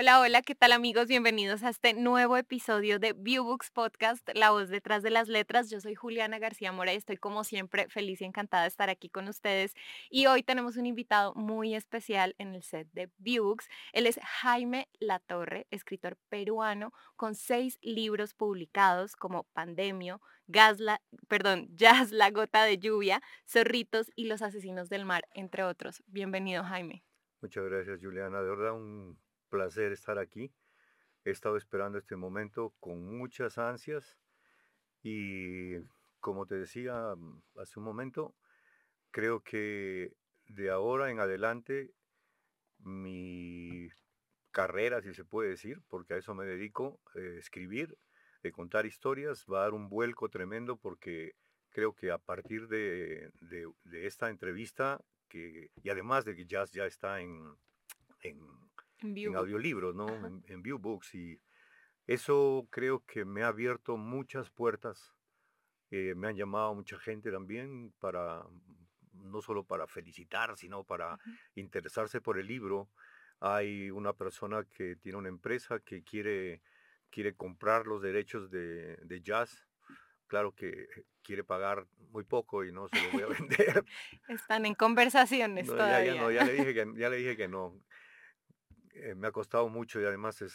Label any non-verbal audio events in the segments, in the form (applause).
Hola, hola, ¿qué tal amigos? Bienvenidos a este nuevo episodio de Viewbooks Podcast, La voz detrás de las letras. Yo soy Juliana García Mora y estoy como siempre feliz y encantada de estar aquí con ustedes. Y hoy tenemos un invitado muy especial en el set de Viewbooks. Él es Jaime Latorre, escritor peruano con seis libros publicados como Pandemio, Gas perdón, (laughs) Jazz, La Gota de Lluvia, Zorritos y Los Asesinos del Mar, entre otros. Bienvenido, Jaime. Muchas gracias, Juliana. De verdad, un placer estar aquí. He estado esperando este momento con muchas ansias y como te decía mm, hace un momento, creo que de ahora en adelante mi carrera, si se puede decir, porque a eso me dedico, eh, escribir, de contar historias, va a dar un vuelco tremendo porque creo que a partir de, esta entrevista, que, y además de que Jazz ya está en en, audiolibros, ¿no? En, Viewbooks. Y eso creo que me ha abierto muchas puertas. Eh, me han llamado mucha gente también para, no solo para felicitar, sino para interesarse por el libro. Hay una persona que tiene una empresa que quiere, quiere comprar los derechos de, de jazz claro que quiere pagar muy poco y no se lo voy a (laughs) vender. Están en conversaciones todavía. Ya, no, ya, le (laughs) dije que, ya le dije que no. Eh, me ha costado mucho y además es,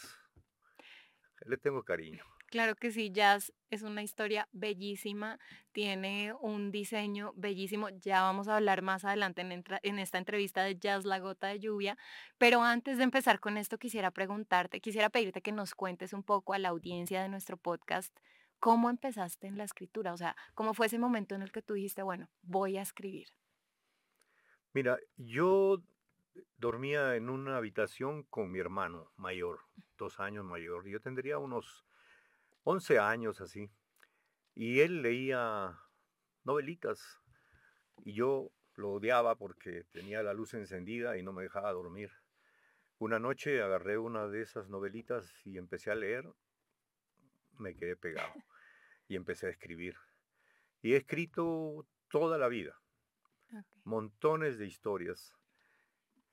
le tengo cariño. Claro que sí, Jazz es una historia bellísima, tiene un diseño bellísimo. Ya vamos a hablar más adelante en, en, esta entrevista de Jazz La Gota de Lluvia. Pero antes de empezar con esto, quisiera preguntarte, quisiera pedirte que nos cuentes un poco a la audiencia de nuestro podcast cómo empezaste en la escritura. O sea, cómo fue ese momento en el que tú dijiste, bueno, voy a escribir. Mira, yo dormía en una habitación con mi hermano mayor, dos años mayor. Yo tendría unos 11 años así. Y él leía novelitas. Y yo lo odiaba porque tenía la luz encendida y no me dejaba dormir. Una noche agarré una de esas novelitas y empecé a leer. Me quedé pegado. Y empecé a escribir. Y he escrito toda la vida. Montones de historias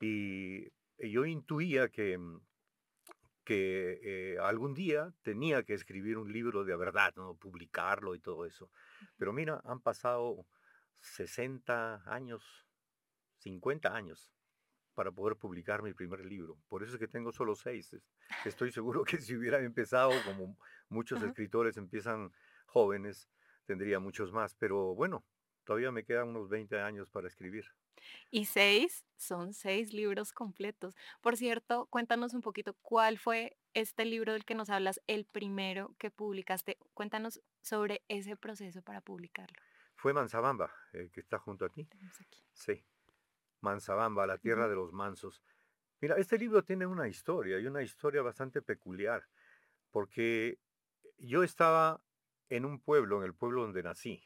y yo intuía que, mm, que eh, algún día tenía que escribir un libro de verdad, ¿no? publicarlo y todo eso. Pero mira, han pasado 60 años, 50 años para poder publicar mi primer libro. Por eso es que tengo solo seis. Estoy seguro que si hubiera empezado como muchos escritores empiezan jóvenes, tendría muchos más. Pero bueno, todavía me quedan unos 20 años para escribir. Y seis son seis libros completos. Por cierto, cuéntanos un poquito cuál fue este libro del que nos hablas, el primero que publicaste. Cuéntanos sobre ese proceso para publicarlo. Fue Manzabamba, el que está junto a ti. Sí, Manzabamba, la tierra de los mansos. Mira, este libro tiene una historia y una historia bastante peculiar, porque yo estaba en un pueblo, en el pueblo donde nací,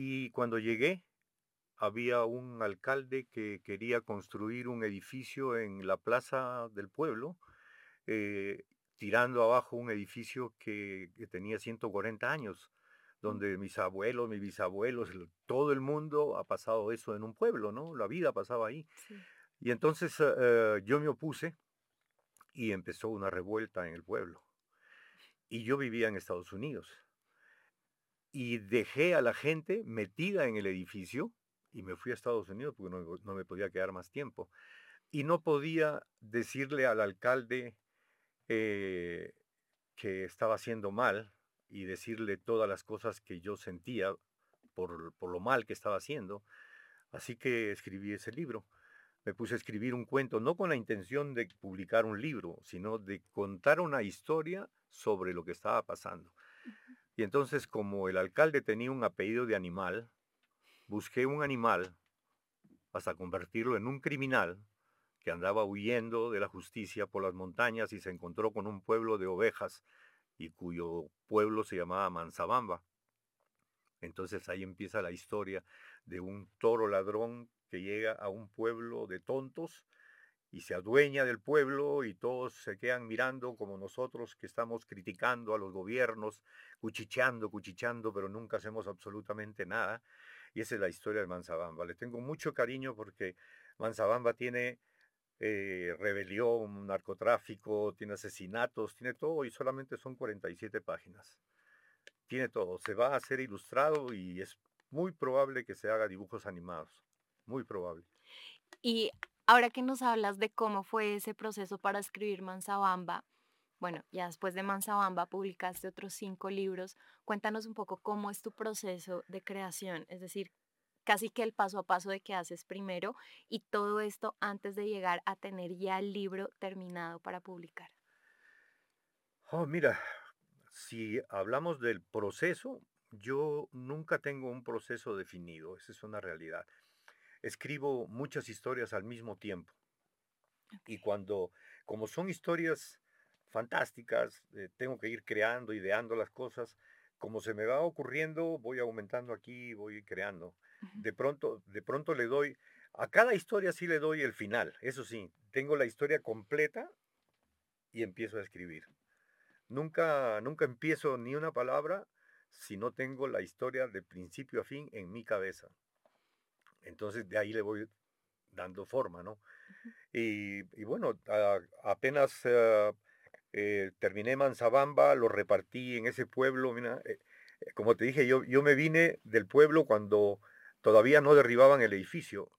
y cuando llegué, había un alcalde que quería construir un edificio en la plaza del pueblo, eh, tirando abajo un edificio que, tenía 140 años, mm. donde mis abuelos, mis bisabuelos, todo el mundo ha pasado eso en un pueblo, ¿no? La vida pasaba ahí. Y entonces eh, yo me opuse y empezó una revuelta en el pueblo. Y yo vivía en Estados Unidos. Y dejé a la gente metida en el edificio y me fui a Estados Unidos porque no, me podía quedar más tiempo. Y no podía decirle al alcalde eh, que estaba haciendo mal y decirle todas las cosas que yo sentía por, por lo mal que estaba haciendo. Así que escribí ese libro. Me puse a escribir un cuento, no con la intención de publicar un libro, sino de contar una historia sobre lo que estaba pasando. Y entonces, como el alcalde tenía un apellido de animal, busqué un animal hasta convertirlo en un criminal que andaba huyendo de la justicia por las montañas y se encontró con un pueblo de ovejas y cuyo pueblo se llamaba Manzabamba. Entonces ahí empieza la historia de un toro ladrón que llega a un pueblo de tontos y se adueña del pueblo y todos se quedan mirando como nosotros que estamos criticando a los gobiernos, cuchicheando, cuchicheando, pero nunca hacemos absolutamente nada. Y esa es la historia de Manzabamba. Le tengo mucho cariño porque Manzabamba tiene eh, rebelión, narcotráfico, tiene asesinatos, tiene todo y solamente son 47 páginas. Tiene todo. Se va a hacer ilustrado y es muy probable que se haga dibujos animados. Muy probable. Y ahora que nos hablas de cómo fue ese proceso para escribir Manzabamba, bueno, ya después de Manzabamba publicaste otros cinco libros. Cuéntanos un poco cómo es tu proceso de creación, es decir, casi que el paso a paso de qué haces primero y todo esto antes de llegar a tener ya el libro terminado para publicar. Oh, mira, si hablamos del proceso, yo nunca tengo un proceso definido, esa es una realidad. Escribo muchas historias al mismo tiempo. Y cuando, como son historias fantásticas, eh, tengo que ir creando, ideando las cosas, como se me va ocurriendo, voy aumentando aquí, voy creando. De pronto, de pronto le doy, a cada historia sí le doy el final, eso sí, tengo la historia completa y empiezo a escribir. Nunca, nunca empiezo ni una palabra si no tengo la historia de principio a fin en mi cabeza. Entonces de ahí le voy dando forma, ¿no? y, bueno, apenas eh, eh, terminé Manzabamba, lo repartí en ese pueblo. Mira, eh, como te dije, yo, yo me vine del pueblo cuando todavía no derribaban el edificio.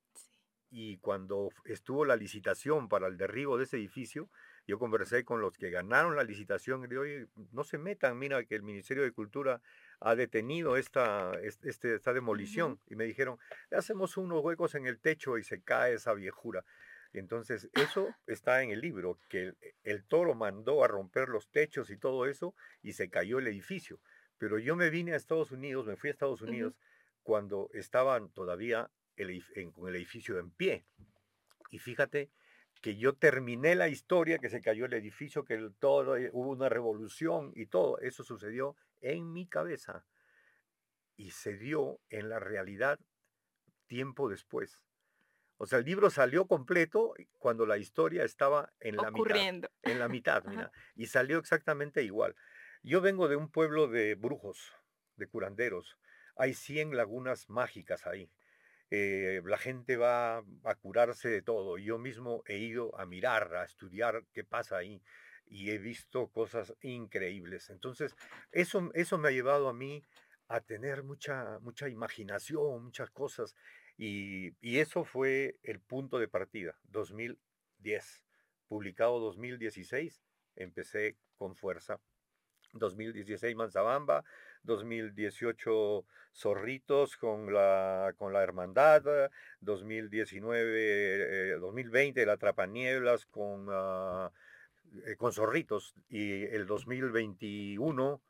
Y cuando estuvo la licitación para el derribo de ese edificio, yo conversé con los que ganaron la licitación y dije, oye, no se metan, mira que el Ministerio de Cultura ha detenido esta, este, esta demolición. Y me dijeron, le hacemos unos huecos en el techo y se cae esa viejura. Entonces, eso está en el libro, que el, toro mandó a romper los techos y todo eso, y se cayó el edificio. Pero yo me vine a Estados Unidos, me fui a Estados Unidos cuando estaban todavía con el edificio en pie. Y fíjate que yo terminé la historia, que se cayó el edificio, que el, todo, eh, hubo una revolución y todo eso sucedió en mi cabeza. Y se dio en la realidad tiempo después. O sea, el libro salió completo cuando la historia estaba en la mitad. En la mitad, mira. Y salió exactamente igual. Yo vengo de un pueblo de brujos, de curanderos. Hay 100 lagunas mágicas ahí. Eh, la gente va a curarse de todo. Yo mismo he ido a mirar, a estudiar qué pasa ahí y he visto cosas increíbles. Entonces, eso, eso me ha llevado a mí a tener mucha, mucha imaginación, muchas cosas. Y, eso fue el punto de partida, 2010. Publicado 2016, empecé con fuerza. 2016 Manzabamba, 2018 Zorritos con la, con la Hermandad, 2019, 2020 La Trapanieblas con, uh, con Zorritos y el 2021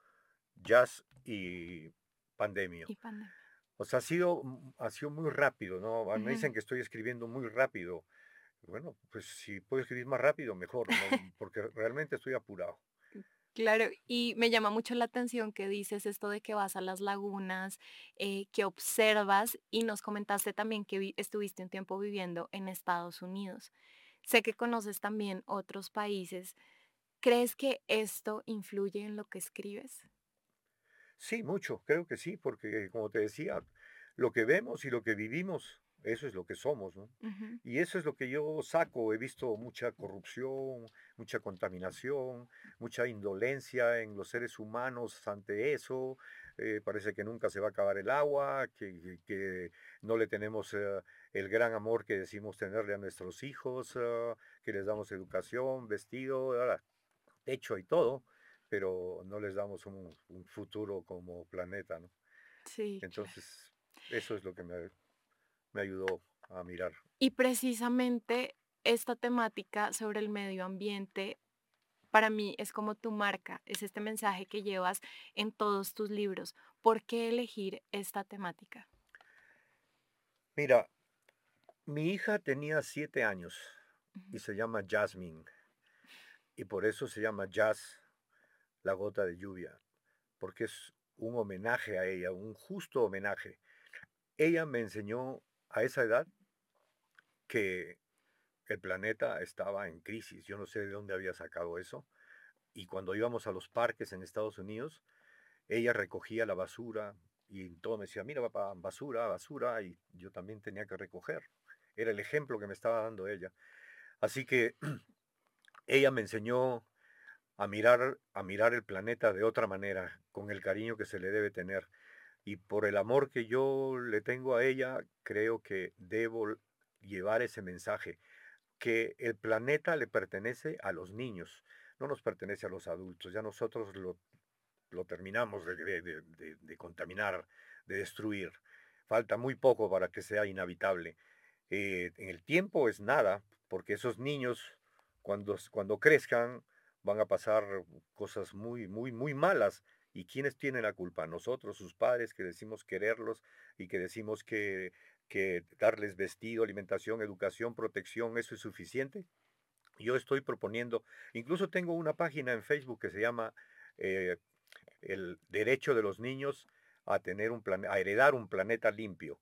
Jazz y Pandemia. Y pandemia. O sea, ha sido, mm, ha sido muy rápido, ¿no? Me dicen que estoy escribiendo muy rápido. Bueno, pues si puedo escribir más rápido, mejor, ¿no? (laughs) Porque realmente estoy apurado. Claro, y me llama mucho la atención que dices esto de que vas a las lagunas, eh, que observas y nos comentaste también que estuviste un tiempo viviendo en Estados Unidos. Sé que conoces también otros países. ¿Crees que esto influye en lo que escribes? Sí, mucho, creo que sí, porque como te decía, lo que vemos y lo que vivimos, eso es lo que somos, ¿no? Y eso es lo que yo saco. He visto mucha corrupción, mucha contaminación, mucha indolencia en los seres humanos ante eso. Eh, parece que nunca se va a acabar el agua, que, no le tenemos eh, el gran amor que decimos tenerle a nuestros hijos, ah, que les damos educación, vestido, techo y todo pero no les damos un, futuro como planeta, ¿no? Sí. Entonces, eso es lo que me, me ayudó a mirar. Y precisamente esta temática sobre el medio ambiente para mí es como tu marca, es este mensaje que llevas en todos tus libros. ¿Por qué elegir esta temática? Mira, mi hija tenía siete años y se llama Jasmine. Y por eso se llama Jazz la gota de lluvia, porque es un homenaje a ella, un justo homenaje. Ella me enseñó a esa edad que el planeta estaba en crisis. Yo no sé de dónde había sacado eso. Y cuando íbamos a los parques en Estados Unidos, ella recogía la basura y todo me decía, mira papá, basura, basura, y yo también tenía que recoger. Era el ejemplo que me estaba dando ella. Así que (clears throat) ella me enseñó a mirar, a mirar el planeta de otra manera, con el cariño que se le debe tener. Y por el amor que yo le tengo a ella, creo que debo llevar ese mensaje, que el planeta le pertenece a los niños, no nos pertenece a los adultos, ya nosotros lo, lo terminamos de, contaminar, de destruir. Falta muy poco para que sea inhabitable. Eh, en el tiempo es nada, porque esos niños, cuando, cuando crezcan, van a pasar cosas muy, muy, muy malas. ¿Y quiénes tienen la culpa? Nosotros, sus padres, que decimos quererlos y que decimos que, que darles vestido, alimentación, educación, protección, ¿eso es suficiente? Yo estoy proponiendo, incluso tengo una página en Facebook que se llama eh, El derecho de los niños a, tener un a heredar un planeta limpio.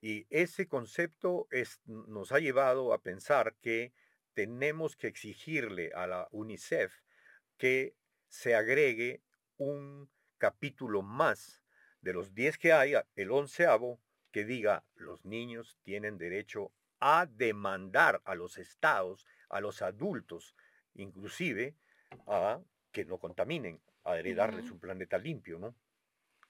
Y ese concepto es, nos ha llevado a pensar que tenemos que exigirle a la UNICEF que se agregue un capítulo más de los 10 que hay, el onceavo, que diga los niños tienen derecho a demandar a los estados, a los adultos, inclusive a que no contaminen, a heredarles un planeta limpio, ¿no?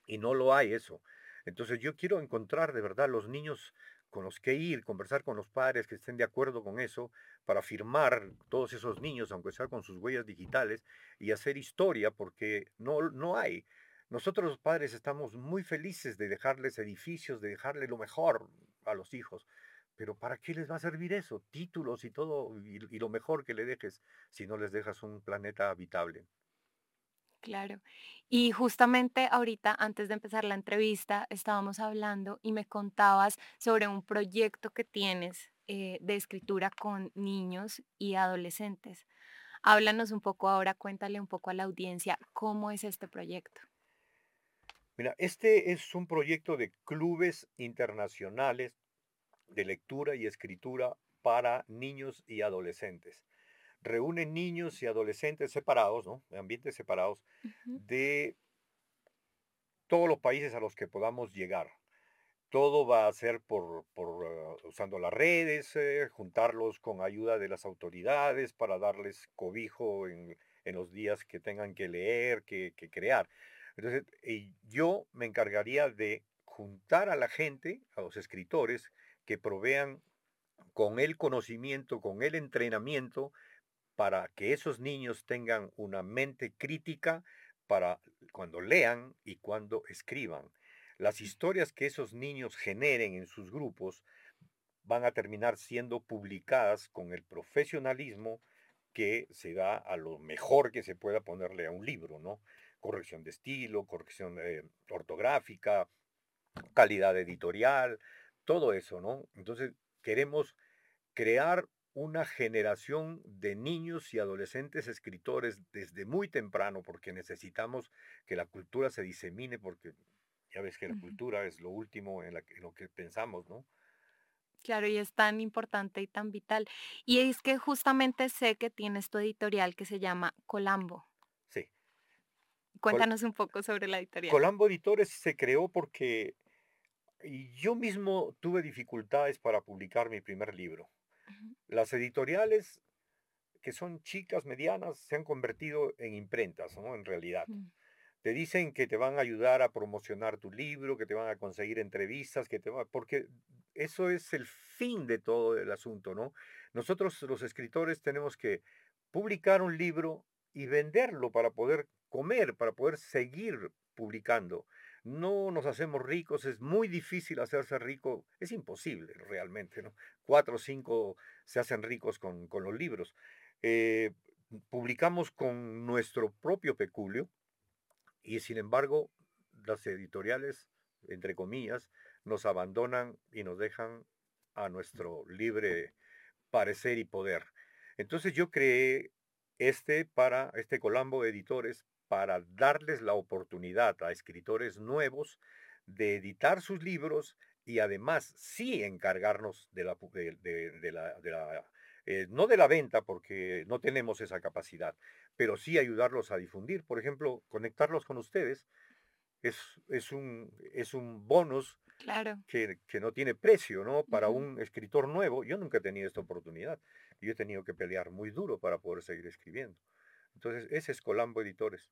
Y no lo hay eso. Entonces yo quiero encontrar de verdad los niños con los que ir, conversar con los padres que estén de acuerdo con eso, para firmar todos esos niños, aunque sea con sus huellas digitales, y hacer historia, porque no, no hay. Nosotros los padres estamos muy felices de dejarles edificios, de dejarle lo mejor a los hijos, pero ¿para qué les va a servir eso? Títulos y todo, y, lo mejor que le dejes si no les dejas un planeta habitable. Claro. Y justamente ahorita, antes de empezar la entrevista, estábamos hablando y me contabas sobre un proyecto que tienes eh, de escritura con niños y adolescentes. Háblanos un poco ahora, cuéntale un poco a la audiencia cómo es este proyecto. Mira, este es un proyecto de clubes internacionales de lectura y escritura para niños y adolescentes reúne niños y adolescentes separados, ¿no? De ambientes separados, de todos los países a los que podamos llegar. Todo va a ser por, ah, usando las redes, eh, juntarlos con ayuda de las autoridades para darles cobijo en, los días que tengan que leer, que, que crear. Entonces, yo me encargaría de juntar a la gente, a los escritores, que provean con el conocimiento, con el entrenamiento para que esos niños tengan una mente crítica para cuando lean y cuando escriban. Las historias que esos niños generen en sus grupos van a terminar siendo publicadas con el profesionalismo que se da a lo mejor que se pueda ponerle a un libro, ¿no? Corrección de estilo, corrección eh, ortográfica, calidad editorial, todo eso, ¿no? Entonces queremos crear una generación de niños y adolescentes escritores desde muy temprano, porque necesitamos que la cultura se disemine, porque ya ves que la cultura es lo último en, lo que pensamos, ¿no? Claro, y es tan importante y tan vital. Y es que justamente sé que tienes tu editorial que se llama Colambo. Cuéntanos un poco sobre la editorial. Colambo Editores se creó porque yo mismo tuve dificultades para publicar mi primer libro. Las editoriales, que son chicas, medianas, se han convertido en imprentas, ¿no? En realidad. Te dicen que te van a ayudar a promocionar tu libro, que te van a conseguir entrevistas, que te porque eso es el fin de todo el asunto, ¿no? Nosotros los escritores tenemos que publicar un libro y venderlo para poder comer, para poder seguir publicando no nos hacemos ricos, es muy difícil hacerse rico, es imposible realmente, ¿no? Cuatro o cinco se hacen ricos con, los libros. Eh, publicamos con nuestro propio peculio y sin embargo las editoriales, entre comillas, nos abandonan y nos dejan a nuestro libre parecer y poder. Entonces yo creé este para este Colambo Editores para darles la oportunidad a escritores nuevos de editar sus libros y además sí encargarnos de la, de, la, eh, no de la venta porque no tenemos esa capacidad, pero sí ayudarlos a difundir. Por ejemplo, conectarlos con ustedes es, es, un, es un bonus claro. que, no tiene precio, ¿no? Para un escritor nuevo, yo nunca he tenido esta oportunidad. yo he tenido que pelear muy duro para poder seguir escribiendo. Entonces, ese es Colambo Editores.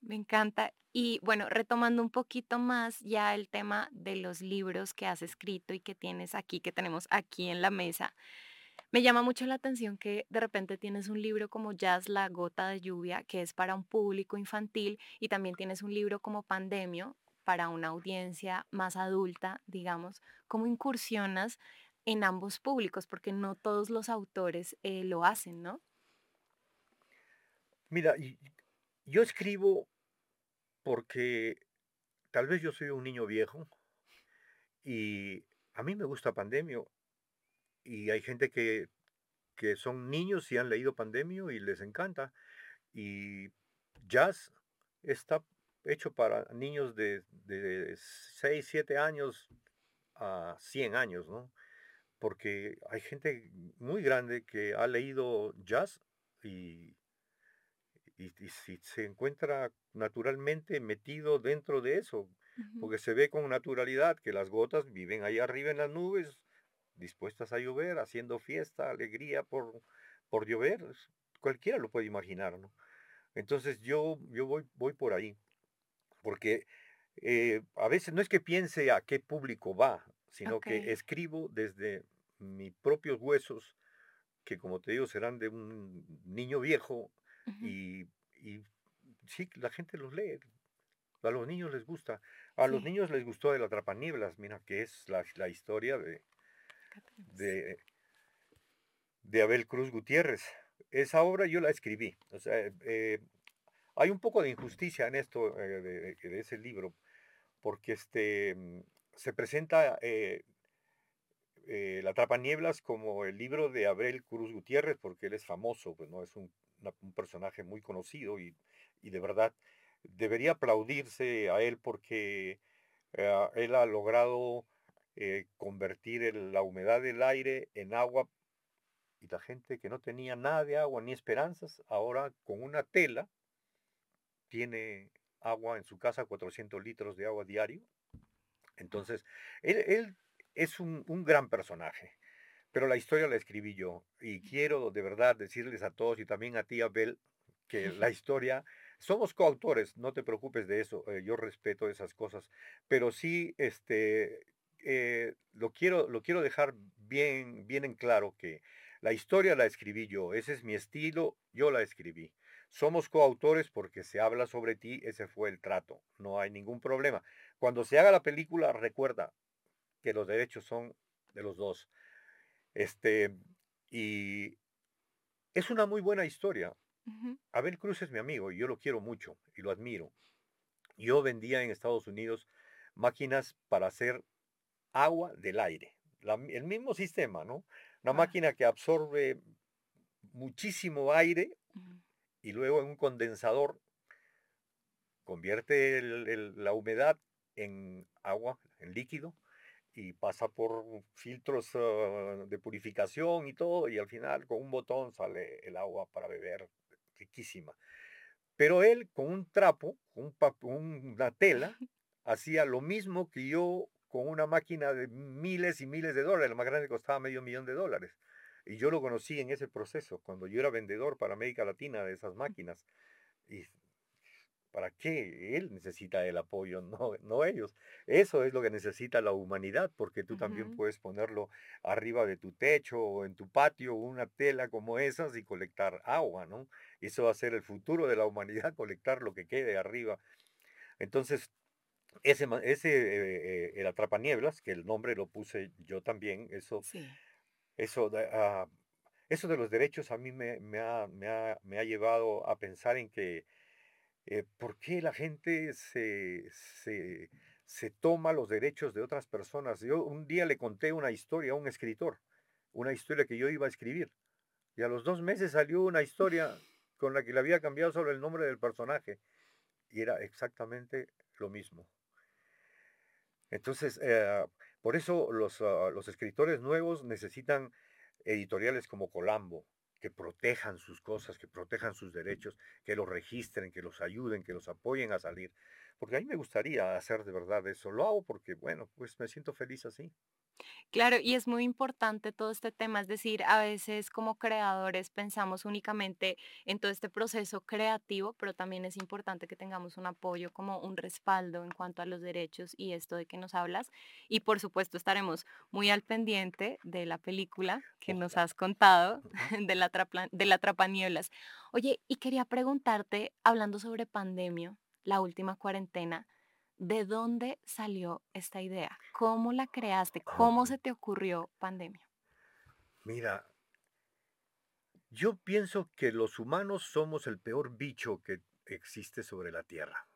Me encanta. Y bueno, retomando un poquito más ya el tema de los libros que has escrito y que tienes aquí, que tenemos aquí en la mesa, me llama mucho la atención que de repente tienes un libro como Jazz, la gota de lluvia, que es para un público infantil, y también tienes un libro como Pandemio para una audiencia más adulta, digamos. ¿Cómo incursionas en ambos públicos? Porque no todos los autores eh, lo hacen, ¿no? Mira, yo escribo porque tal vez yo soy un niño viejo y a mí me gusta Pandemio y hay gente que, que son niños y han leído Pandemio y les encanta. Y Jazz está hecho para niños de, de 6, 7 años a 100 años, ¿no? Porque hay gente muy grande que ha leído Jazz y, y, si se encuentra naturalmente metido dentro de eso, porque se ve con naturalidad que las gotas viven ahí arriba en las nubes dispuestas a llover, haciendo fiesta, alegría por, por llover. Cualquiera lo puede imaginar, ¿no? Entonces yo, yo voy, voy por ahí, porque eh, a veces no es que piense a qué público va, sino que escribo desde mis propios huesos, que como te digo serán de un niño viejo, y, y, sí, la gente los lee. A los niños les gusta. A los niños les gustó de la Trapanieblas, mira, que es la, la historia de, de, de Abel Cruz Gutiérrez. Esa obra yo la escribí. O sea, eh, hay un poco de injusticia en esto eh, de, ese libro, porque este, mm, se presenta eh, La Trapa Nieblas como el libro de Abel Cruz Gutiérrez, porque él es famoso, pues, ¿no? es un, un personaje muy conocido y, y, de verdad debería aplaudirse a él porque él ha logrado eh, convertir la humedad del aire en agua y la gente que no tenía nada de agua ni esperanzas, ahora con una tela tiene agua en su casa, 400 litros de agua diario. Entonces, él, es un, gran personaje, pero la historia la escribí yo y quiero de verdad decirles a todos y también a ti, Abel, que la historia, somos coautores, no te preocupes de eso, eh, yo respeto esas cosas, pero sí, este, eh, lo, quiero, lo quiero dejar bien, bien en claro que la historia la escribí yo, ese es mi estilo, yo la escribí. Somos coautores porque se habla sobre ti, ese fue el trato, no hay ningún problema. Cuando se haga la película, recuerda que los derechos son de los dos. Este, y es una muy buena historia. Abel Cruz es mi amigo y yo lo quiero mucho y lo admiro. Yo vendía en Estados Unidos máquinas para hacer agua del aire. el mismo sistema, ¿no? Una máquina que absorbe muchísimo aire y luego en un condensador convierte la humedad en agua, en líquido, y pasa por filtros ah, de purificación y todo, y al final con un botón sale el agua para beber, riquísima. Pero él con un trapo, con una tela, (laughs) hacía lo mismo que yo con una máquina de miles y miles de dólares, la más grande costaba medio millón de dólares. Y yo lo conocí en ese proceso, cuando yo era vendedor para América Latina de esas máquinas. Y ¿para qué? Él necesita el apoyo, (laughs) no, no ellos. Eso es lo que necesita la humanidad, porque tú también puedes ponerlo arriba de tu techo o en tu patio, una tela como esas y colectar agua, ¿no? Eso va a ser el futuro de la humanidad, (laughs) colectar lo que quede arriba. Entonces, ese, ese eh, eh, el Atrapanieblas, que el nombre lo puse yo también, eso, eso, ah, eso de los derechos a mí me, me, ha, me, ha, me ha llevado a pensar en que eh, por qué la gente se, se, se toma los derechos de otras personas. Yo un día le conté una historia a un escritor, una historia que yo iba a escribir, y a los dos meses salió una historia con la que le había cambiado solo el nombre del personaje, y era exactamente lo mismo. Entonces, eh, por eso los, ah, los escritores nuevos necesitan editoriales como Colambo, que protejan sus cosas, que protejan sus derechos, que los registren, que los ayuden, que los apoyen a salir. porque a mí me gustaría hacer de verdad eso. Lo hago porque, bueno, pues me siento feliz así. Claro, y es muy importante todo este tema, es decir, a veces como creadores pensamos únicamente en todo este proceso creativo, pero también es importante que tengamos un apoyo como un respaldo en cuanto a los derechos y esto de que nos hablas. Y por supuesto estaremos muy al pendiente de la película que nos has contado, (laughs) de la, de la Trapanieblas. Oye, y quería preguntarte, hablando sobre pandemia, la última cuarentena, ¿De dónde salió esta idea? ¿Cómo la creaste? ¿Cómo se te ocurrió pandemia? Mira, yo pienso que los humanos somos el peor bicho que existe sobre la Tierra.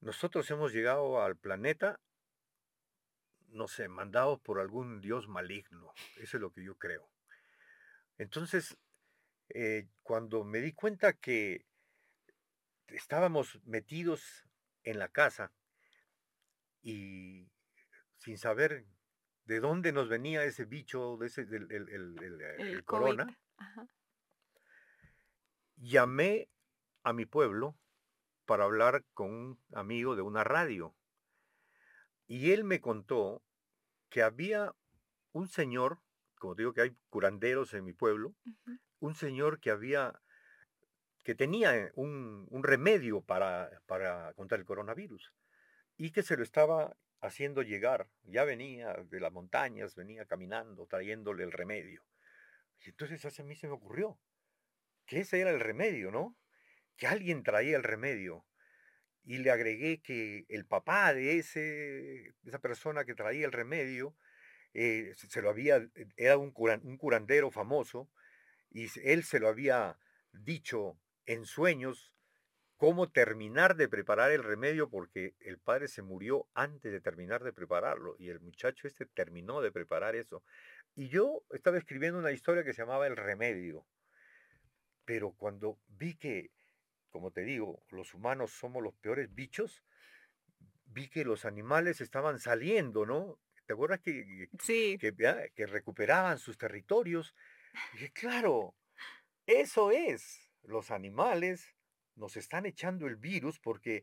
Nosotros hemos llegado al planeta, no sé, mandados por algún dios maligno. Eso es lo que yo creo. Entonces, eh, cuando me di cuenta que estábamos metidos en la casa y sin saber de dónde nos venía ese bicho, de ese, el, el, corona, llamé a mi pueblo para hablar con un amigo de una radio. Y él me contó que había un señor, como digo que hay curanderos en mi pueblo, un señor que había que tenía un, remedio para, para, contra el coronavirus y que se lo estaba haciendo llegar. Ya venía de las montañas, venía caminando, trayéndole el remedio. Y entonces a mí se me ocurrió que ese era el remedio, ¿no? Que alguien traía el remedio. Y le agregué que el papá de ese, esa persona que traía el remedio, eh, se lo había, era un, un curandero famoso, y él se lo había dicho en sueños cómo terminar de preparar el remedio porque el padre se murió antes de terminar de prepararlo y el muchacho este terminó de preparar eso. Y yo estaba escribiendo una historia que se llamaba El remedio. Pero cuando vi que, como te digo, los humanos somos los peores bichos, vi que los animales estaban saliendo, ¿no? ¿Te acuerdas que, sí. que, que recuperaban sus territorios? Y dije, claro, eso es los animales nos están echando el virus porque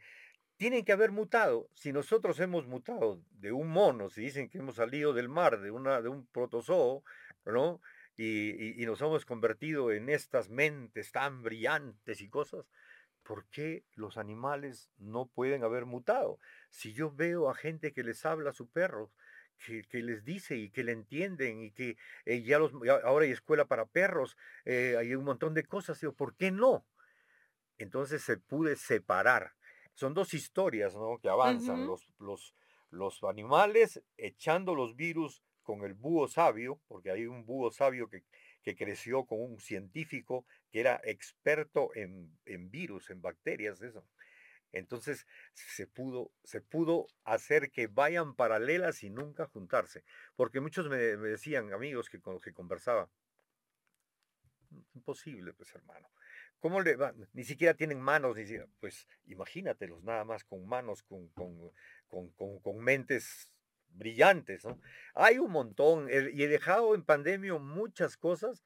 tienen que haber mutado. Si nosotros hemos mutado de un mono, si dicen que hemos salido del mar, de, una, de un protozoo, ¿no? Y, y, nos hemos convertido en estas mentes tan brillantes y cosas, ¿por qué los animales no pueden haber mutado? Si yo veo a gente que les habla a su perro, que, les dice y que le entienden y que eh, ya los, ahora hay escuela para perros, eh, hay un montón de cosas, digo, ¿por qué no? Entonces se pude separar. Son dos historias ¿no? que avanzan, los, los, los animales echando los virus con el búho sabio, porque hay un búho sabio que, que creció con un científico que era experto en, en virus, en bacterias, eso. Entonces se pudo, se pudo hacer que vayan paralelas y nunca juntarse. Porque muchos me, decían, amigos que con los que conversaba, imposible, pues hermano. ¿Cómo le va? Ni siquiera tienen manos, ni siquiera, pues imagínatelos nada más con manos, con, con, con, con mentes brillantes, ¿no? Hay un montón, y he dejado en pandemia muchas cosas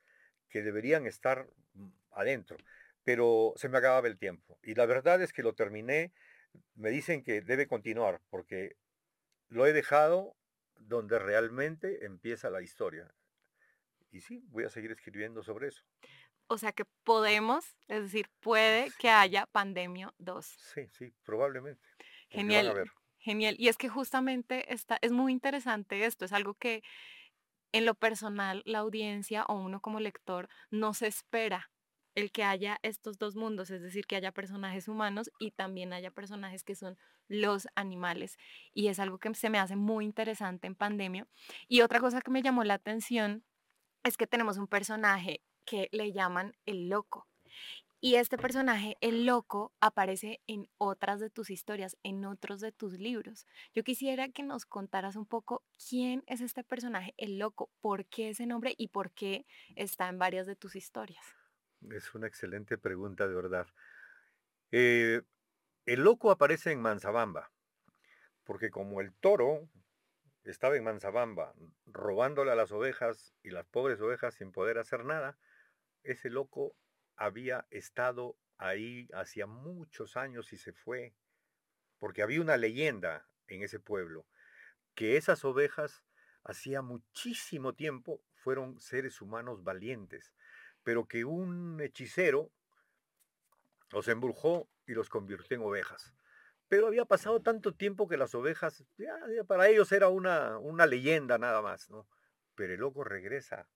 que deberían estar mm, adentro pero se me acababa el tiempo. Y la verdad es que lo terminé, me dicen que debe continuar, porque lo he dejado donde realmente empieza la historia. Y sí, voy a seguir escribiendo sobre eso. O sea que podemos, es decir, puede que haya Pandemia 2. Sí, sí, probablemente. Genial. Genial. Y es que justamente está, es muy interesante esto, es algo que en lo personal la audiencia o uno como lector no se espera el que haya estos dos mundos, es decir, que haya personajes humanos y también haya personajes que son los animales. Y es algo que se me hace muy interesante en pandemia. Y otra cosa que me llamó la atención es que tenemos un personaje que le llaman el loco. Y este personaje, el loco, aparece en otras de tus historias, en otros de tus libros. Yo quisiera que nos contaras un poco quién es este personaje, el loco, por qué ese nombre y por qué está en varias de tus historias. Es una excelente pregunta, de verdad. Eh, el loco aparece en Manzabamba, porque como el toro estaba en Manzabamba robándole a las ovejas y las pobres ovejas sin poder hacer nada, ese loco había estado ahí hacía muchos años y se fue porque había una leyenda en ese pueblo, que esas ovejas hacía muchísimo tiempo fueron seres humanos valientes, pero que un hechicero los embrujó y los convirtió en ovejas. Pero había pasado tanto tiempo que las ovejas, para ellos era una, una leyenda nada más, ¿no? Pero el loco regresa,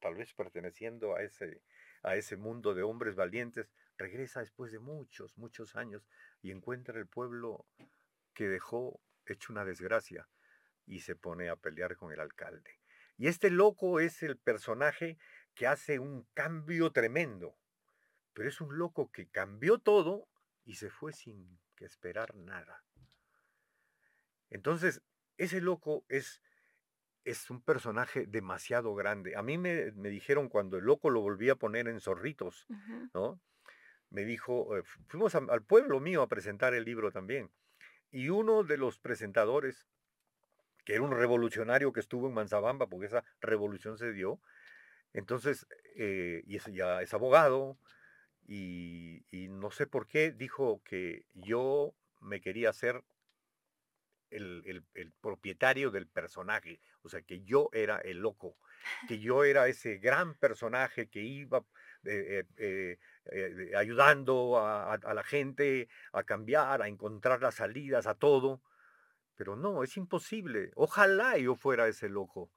tal vez perteneciendo a ese, a ese mundo de hombres valientes, regresa después de muchos, muchos años y encuentra el pueblo que dejó hecho una desgracia y se pone a pelear con el alcalde. Y este loco es el personaje que hace un cambio tremendo, pero es un loco que cambió todo y se fue sin que esperar nada. Entonces, ese loco es, es un personaje demasiado grande. A mí me, dijeron cuando el loco lo volví a poner en zorritos, ¿no? Me dijo, eh, fuimos al pueblo mío a presentar el libro también. Y uno de los presentadores, que era un revolucionario que estuvo en Manzabamba, porque esa revolución se dio, entonces, eh, y ese ya es abogado, y, no sé por qué dijo que yo me quería hacer el, propietario del personaje, o sea, que yo era el loco, que yo era ese gran personaje que iba eh, eh, ayudando a, la gente a cambiar, a encontrar las salidas, a todo. Pero no, es imposible. Ojalá yo fuera ese loco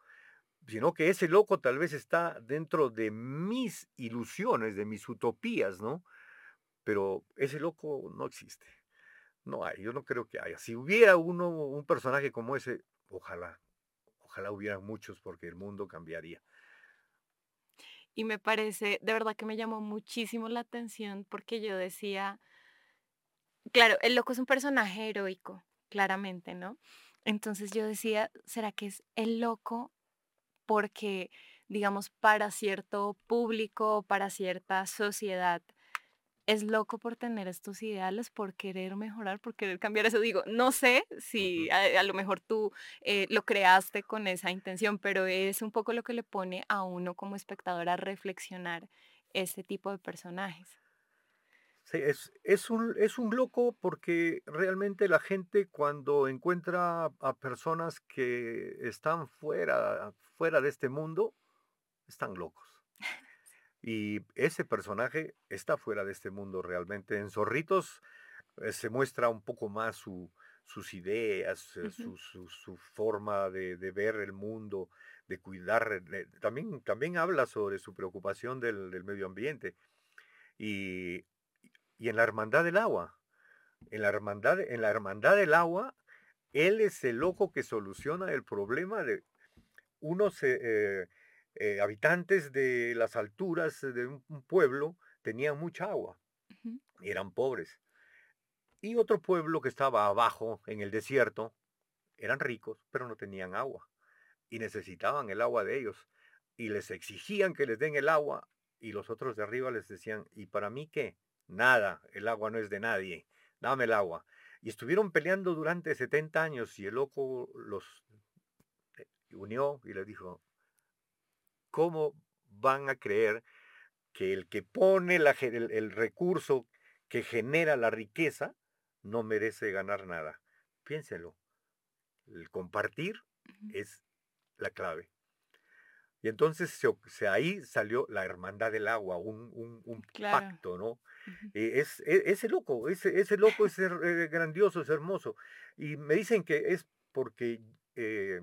sino que ese loco tal vez está dentro de mis ilusiones, de mis utopías, ¿no? Pero ese loco no existe. No hay, yo no creo que haya. Si hubiera uno, un personaje como ese, ojalá, ojalá hubiera muchos porque el mundo cambiaría. Y me parece, de verdad que me llamó muchísimo la atención porque yo decía, claro, el loco es un personaje heroico, claramente, ¿no? Entonces yo decía, ¿será que es el loco porque, digamos, para cierto público, para cierta sociedad, es loco por tener estos ideales, por querer mejorar, por querer cambiar eso. Digo, no sé si a, lo mejor tú eh, lo creaste con esa intención, pero es un poco lo que le pone a uno como espectador a reflexionar este tipo de personajes. Sí, es, es, un, es un loco porque realmente la gente cuando encuentra a personas que están fuera, fuera de este mundo, están locos. Y ese personaje está fuera de este mundo realmente. En Zorritos eh, se muestra un poco más su, sus ideas, eh, su, su, forma de, ver el mundo, de cuidar. también, también habla sobre su preocupación del, del medio ambiente. Y y en la hermandad del agua. En la hermandad, en la hermandad del agua, él es el loco que soluciona el problema de unos eh, eh, habitantes de las alturas de un, pueblo tenían mucha agua y eran pobres. Y otro pueblo que estaba abajo en el desierto eran ricos, pero no tenían agua y necesitaban el agua de ellos y les exigían que les den el agua y los otros de arriba les decían, ¿y para mí qué? Nada, el agua no es de nadie, dame el agua. Y estuvieron peleando durante 70 años y el loco los eh, unió y les dijo, ¿cómo van a creer que el que pone el, recurso que genera la riqueza no merece ganar nada? Piénsenlo. El compartir es la clave. Y entonces se, ahí salió la hermandad del agua, un, pacto, ¿no? Eh, es, e, ese loco, ese, ese loco es eh, grandioso, es hermoso. Y me dicen que es porque eh,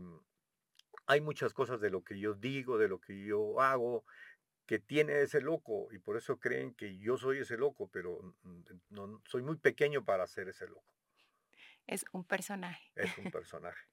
hay muchas cosas de lo que yo digo, de lo que yo hago, que tiene ese loco y por eso creen que yo soy ese loco, pero no, soy muy pequeño para ser ese loco. Es un personaje. Es un (laughs) personaje.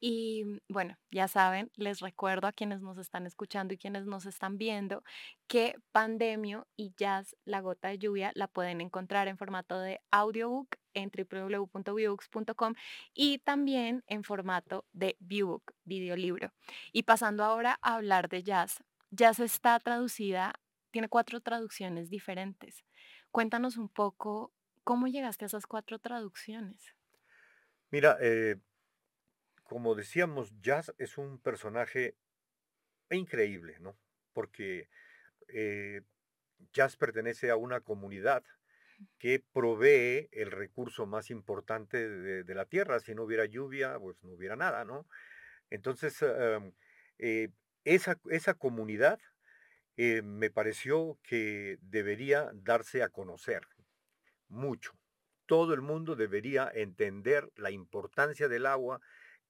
Y mm, bueno, ya saben, les recuerdo a quienes nos están escuchando y quienes nos están viendo que Pandemio y Jazz La Gota de Lluvia la pueden encontrar en formato de audiobook en www.viewbooks.com y también en formato de viewbook, videolibro. Y pasando ahora a hablar de Jazz. Jazz está traducida, tiene cuatro traducciones diferentes. Cuéntanos un poco cómo llegaste a esas cuatro traducciones. Mira, eh, como decíamos, Jazz es un personaje increíble, ¿no? Porque eh, Jazz pertenece a una comunidad que provee el recurso más importante de, la tierra. Si no hubiera lluvia, pues no hubiera nada, ¿no? Entonces, eh, esa, esa comunidad eh, me pareció que debería darse a conocer mucho. Todo el mundo debería entender la importancia del agua,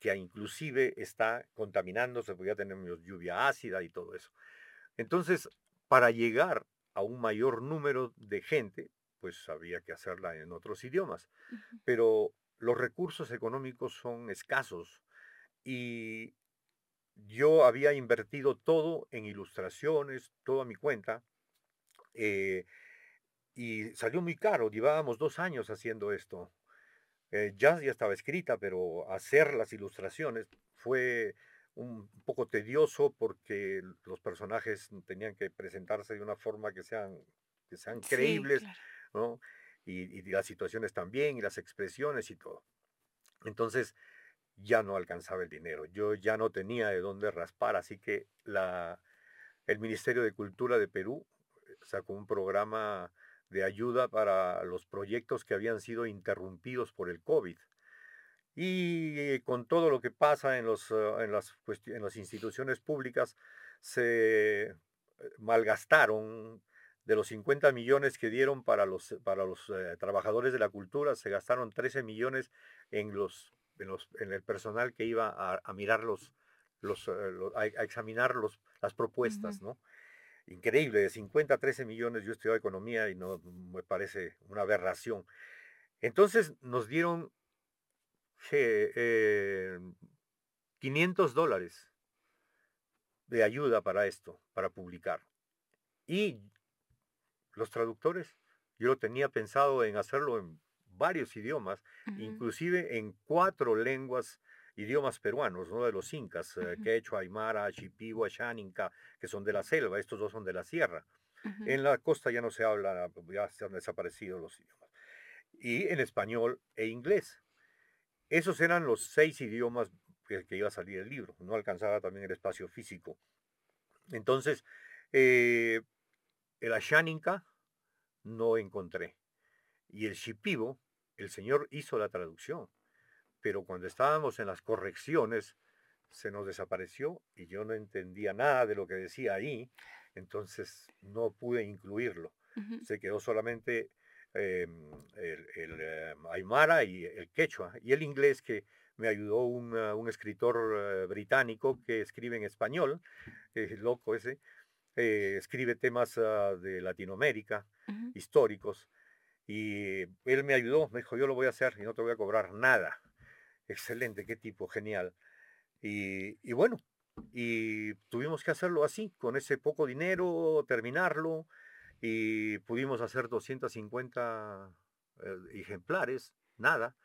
que inclusive está contaminando, porque ya tenemos lluvia ácida y todo eso. Entonces, para llegar a un mayor número de gente, pues había que hacerla en otros idiomas. Pero los recursos económicos son escasos y yo había invertido todo en ilustraciones, toda mi cuenta, eh, y salió muy caro. Llevábamos dos años haciendo esto. Eh, ya estaba escrita, pero hacer las ilustraciones fue un poco tedioso porque los personajes tenían que presentarse de una forma que sean, que sean creíbles, ¿no? Y, las situaciones también, y las expresiones y todo. Entonces, ya no alcanzaba el dinero, yo ya no tenía de dónde raspar, así que la, el Ministerio de Cultura de Perú eh, sacó un programa de ayuda para los proyectos que habían sido interrumpidos por el COVID. Y con todo lo que pasa en, los, ah, en, las, en las instituciones públicas, se eh, malgastaron de los 50 millones que dieron para los, para los eh, trabajadores de la cultura, se gastaron 13 millones en, los, en, los, en el personal que iba a, mirar los, los, eh, a, examinar los, las propuestas, ¿no? Increíble, de 50 a 13 millones, yo estudiado economía y no me parece una aberración. Entonces nos dieron 500 dólares de ayuda para esto, para publicar. Y los traductores, yo tenía pensado en hacerlo en varios idiomas, inclusive en cuatro lenguas, idiomas peruanos, ¿no? De los incas, uh quechua, aymara, shipibo, xáninca, que son de la selva, estos dos son de la sierra. En la costa ya no se habla, ya se han desaparecido los idiomas. Y en español e inglés. Esos eran los seis idiomas que, que iba a salir el libro, no alcanzaba también el espacio físico. Entonces, eh, el Ashaninka no encontré. Y el Shipibo, el Señor hizo la traducción. Pero cuando estábamos en las correcciones, se nos desapareció y yo no entendía nada de lo que decía ahí, entonces no pude incluirlo. Se quedó solamente em, el, em, Aymara y el Quechua y el inglés que me ayudó un, escritor eh, británico que escribe en español, es loco ese, eh, escribe temas ah, de Latinoamérica, históricos, y él me ayudó, me dijo, yo lo voy a hacer y no te voy a cobrar nada. Excelente, qué tipo, genial. Y, y bueno, y tuvimos que hacerlo así, con ese poco dinero, terminarlo, y pudimos hacer 250 eh, ejemplares, nada.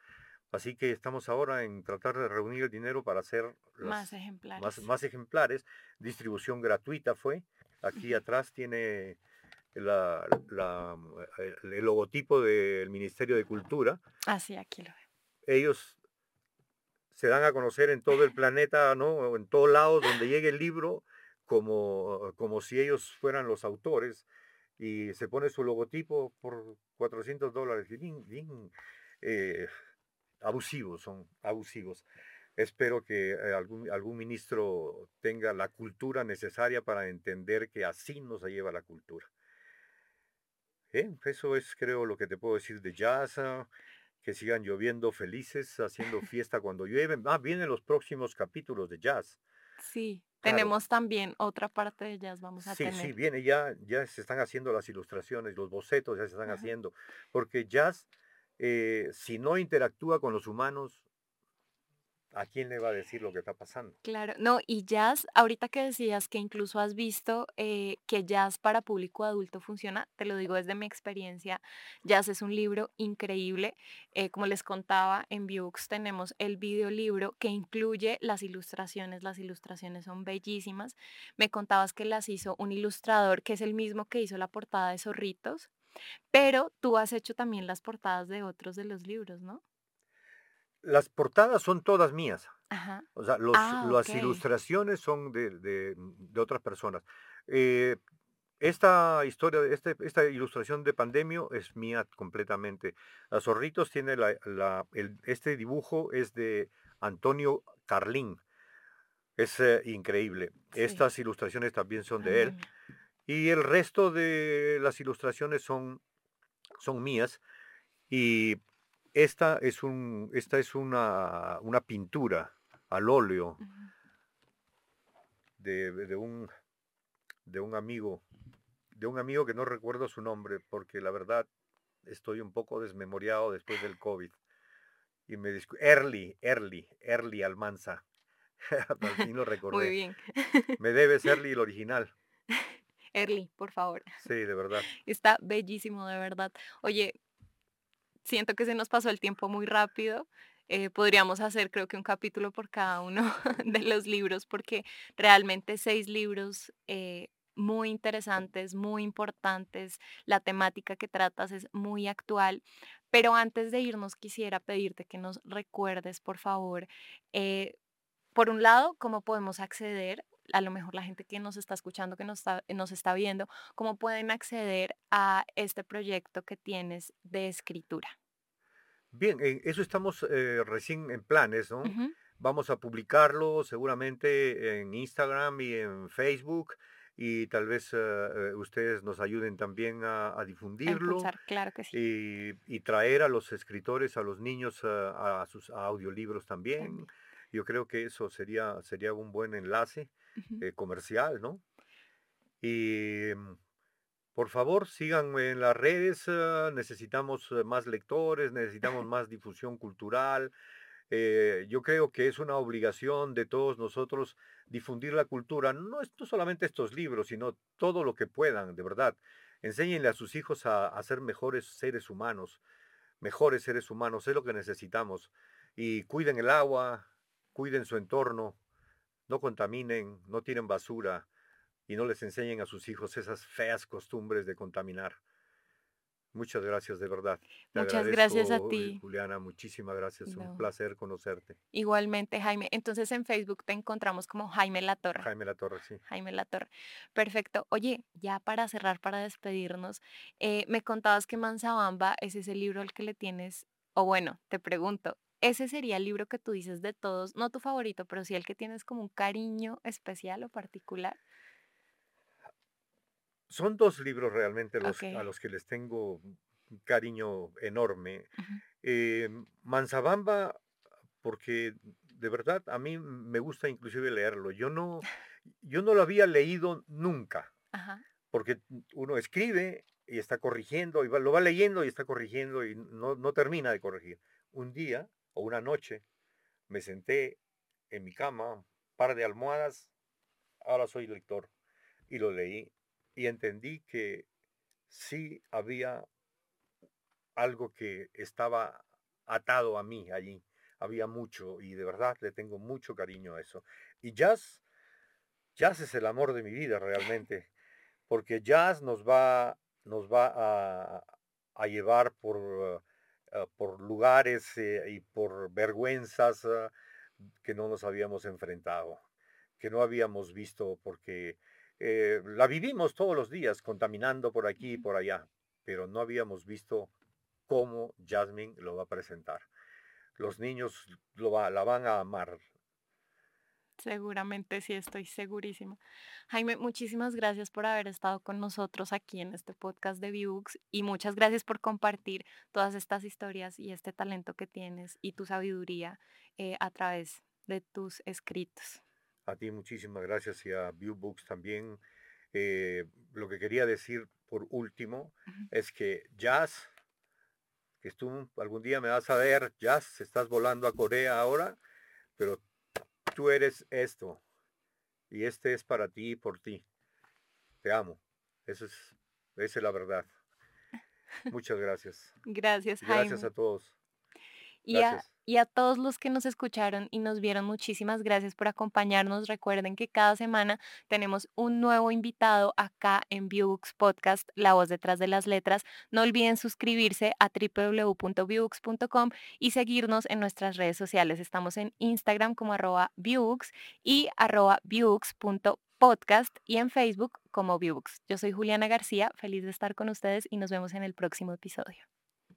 Así que estamos ahora en tratar de reunir el dinero para hacer más, ejemplares. Más, más, ejemplares. Distribución gratuita fue. Aquí atrás tiene la, el, logotipo del Ministerio de Cultura. Ah, sí, aquí lo veo. Ellos se dan a conocer en todo el planeta, ¿no? En todos lados donde llegue el libro, como, como si ellos fueran los autores. Y se pone su logotipo por 400 dólares. Bien, eh, abusivos, son abusivos. Espero que eh, algún, algún ministro tenga la cultura necesaria para entender que así no se lleva la cultura. Eso es, creo, lo que te puedo decir de jazz. Que sigan lloviendo felices, haciendo fiesta cuando llueven. Ah, vienen los próximos capítulos de jazz. Sí, tenemos también otra parte de jazz, vamos a tener. Sí, sí, viene ya, ya se están haciendo las ilustraciones, los bocetos ya se están haciendo, porque jazz, eh, si no interactúa con los humanos, ¿a quién le va a decir lo que está pasando? Claro, no, y jazz, ahorita que decías que incluso has visto eh, que jazz para público adulto funciona, te lo digo desde mi experiencia, jazz es un libro increíble, eh, como les contaba, en Books tenemos el videolibro que incluye las ilustraciones, las ilustraciones son bellísimas, me contabas que las hizo un ilustrador que es el mismo que hizo la portada de Zorritos, pero tú has hecho también las portadas de otros de los libros, ¿no? Las portadas son todas mías. O sea, los, ah, las ilustraciones son de, de, otras personas. Eh, esta historia, este, esta ilustración de Pandemio es mía completamente. A Zorritos tiene la, este dibujo es de Antonio Carlín. Es eh, increíble. Estas ilustraciones también son de él. Y el resto de las ilustraciones son, son mías. Y esta es, un, esta es una, una pintura al óleo de, de, un, de un amigo, de un amigo que no recuerdo su nombre, porque la verdad estoy un poco desmemoriado después del COVID. Y me Early, Early, Early Almanza. (laughs) lo (laughs) recordé. Muy bien. me debes (laughs) Early el original. Early, por favor. Sí, de verdad. Está bellísimo, de verdad. Oye, siento que se nos pasó el tiempo muy rápido. Eh, podríamos hacer creo que un capítulo por cada uno (laughs) de los libros porque realmente seis libros eh, muy interesantes, muy importantes. La temática que tratas es muy actual. Pero antes de irnos quisiera pedirte que nos recuerdes, por favor, eh, por un lado, cómo podemos acceder a lo mejor la gente que nos está escuchando, que nos está, nos está viendo, cómo pueden acceder a este proyecto que tienes de escritura. Bien, en eso estamos eh, recién en planes, ¿no? Vamos a publicarlo seguramente en Instagram y en Facebook y tal vez eh, eh, ustedes nos ayuden también a, difundirlo claro que sí. y, traer a los escritores, a los niños a, sus audiolibros también. Yo creo que eso sería, sería un buen enlace comercial, ¿no? Y mm, por favor, síganme en las redes. Ah, necesitamos eh, más lectores, necesitamos (laughs) más difusión cultural. Eh, yo creo que es una obligación de todos nosotros difundir la cultura, no, solamente estos libros, sino todo lo que puedan, de verdad. Enséñenle a sus hijos a, a, ser mejores seres humanos, mejores seres humanos, es lo que necesitamos. Y cuiden el agua, cuiden su entorno, no contaminen, no tiren basura, y no les enseñen a sus hijos esas feas costumbres de contaminar. Muchas gracias, de verdad. Muchas gracias a ti. Juliana, muchísimas gracias. Un placer conocerte. Igualmente, Jaime. Entonces en Facebook te encontramos como Jaime Latorre. Jaime Latorre, sí. Jaime Latorre. Perfecto. Oye, ya para cerrar, para despedirnos, eh, me contabas que Manzabamba es ese libro al que le tienes, o bueno, te pregunto, ese sería el libro que tú dices de todos, no tu favorito, pero sí el que tienes como un cariño especial o particular. Son dos libros realmente los, a los que les tengo un cariño enorme. Eh, Manzabamba, porque de verdad a mí me gusta inclusive leerlo. Yo no, yo no lo había leído nunca, porque uno escribe y está corrigiendo, y lo va leyendo y está corrigiendo y no, no termina de corregir. Un día o una noche me senté en mi cama, par de almohadas, ahora soy lector, y lo leí y entendí que sí había algo que estaba atado a mí allí. Había mucho y de verdad le tengo mucho cariño a eso. Y jazz, jazz es el amor de mi vida realmente, porque jazz nos va, nos va a, a llevar por, ah, por lugares eh, y por vergüenzas ah, que no nos habíamos enfrentado, que no habíamos visto porque eh, la vivimos todos los días contaminando por aquí y por allá, pero no habíamos visto cómo Jasmine lo va a presentar. Los niños lo va, la van a amar. Seguramente sí, estoy segurísima. Jaime, muchísimas gracias por haber estado con nosotros aquí en este podcast de Books y muchas gracias por compartir todas estas historias y este talento que tienes y tu sabiduría eh, a través de tus escritos. A ti muchísimas gracias y a Viewbooks también. Eh, lo que quería decir por último es que Jazz, que tú algún día me vas a ver, Jazz, estás volando a Corea ahora, pero tú eres esto y este es para ti y por ti. Te amo. Eso es, esa es la verdad. (laughs) Muchas gracias. Gracias, Jaime. Gracias a todos. Y a todos los que nos escucharon y nos vieron, muchísimas gracias por acompañarnos. Recuerden que cada semana tenemos un nuevo invitado acá en Viewbooks Podcast, La Voz Detrás de las Letras. No olviden suscribirse a www.viewbooks.com y seguirnos en nuestras redes sociales. Estamos en Instagram como arroba Viewbooks y arroba podcast y en Facebook como Viewbooks. Yo soy Juliana García, feliz de estar con ustedes y nos vemos en el próximo episodio.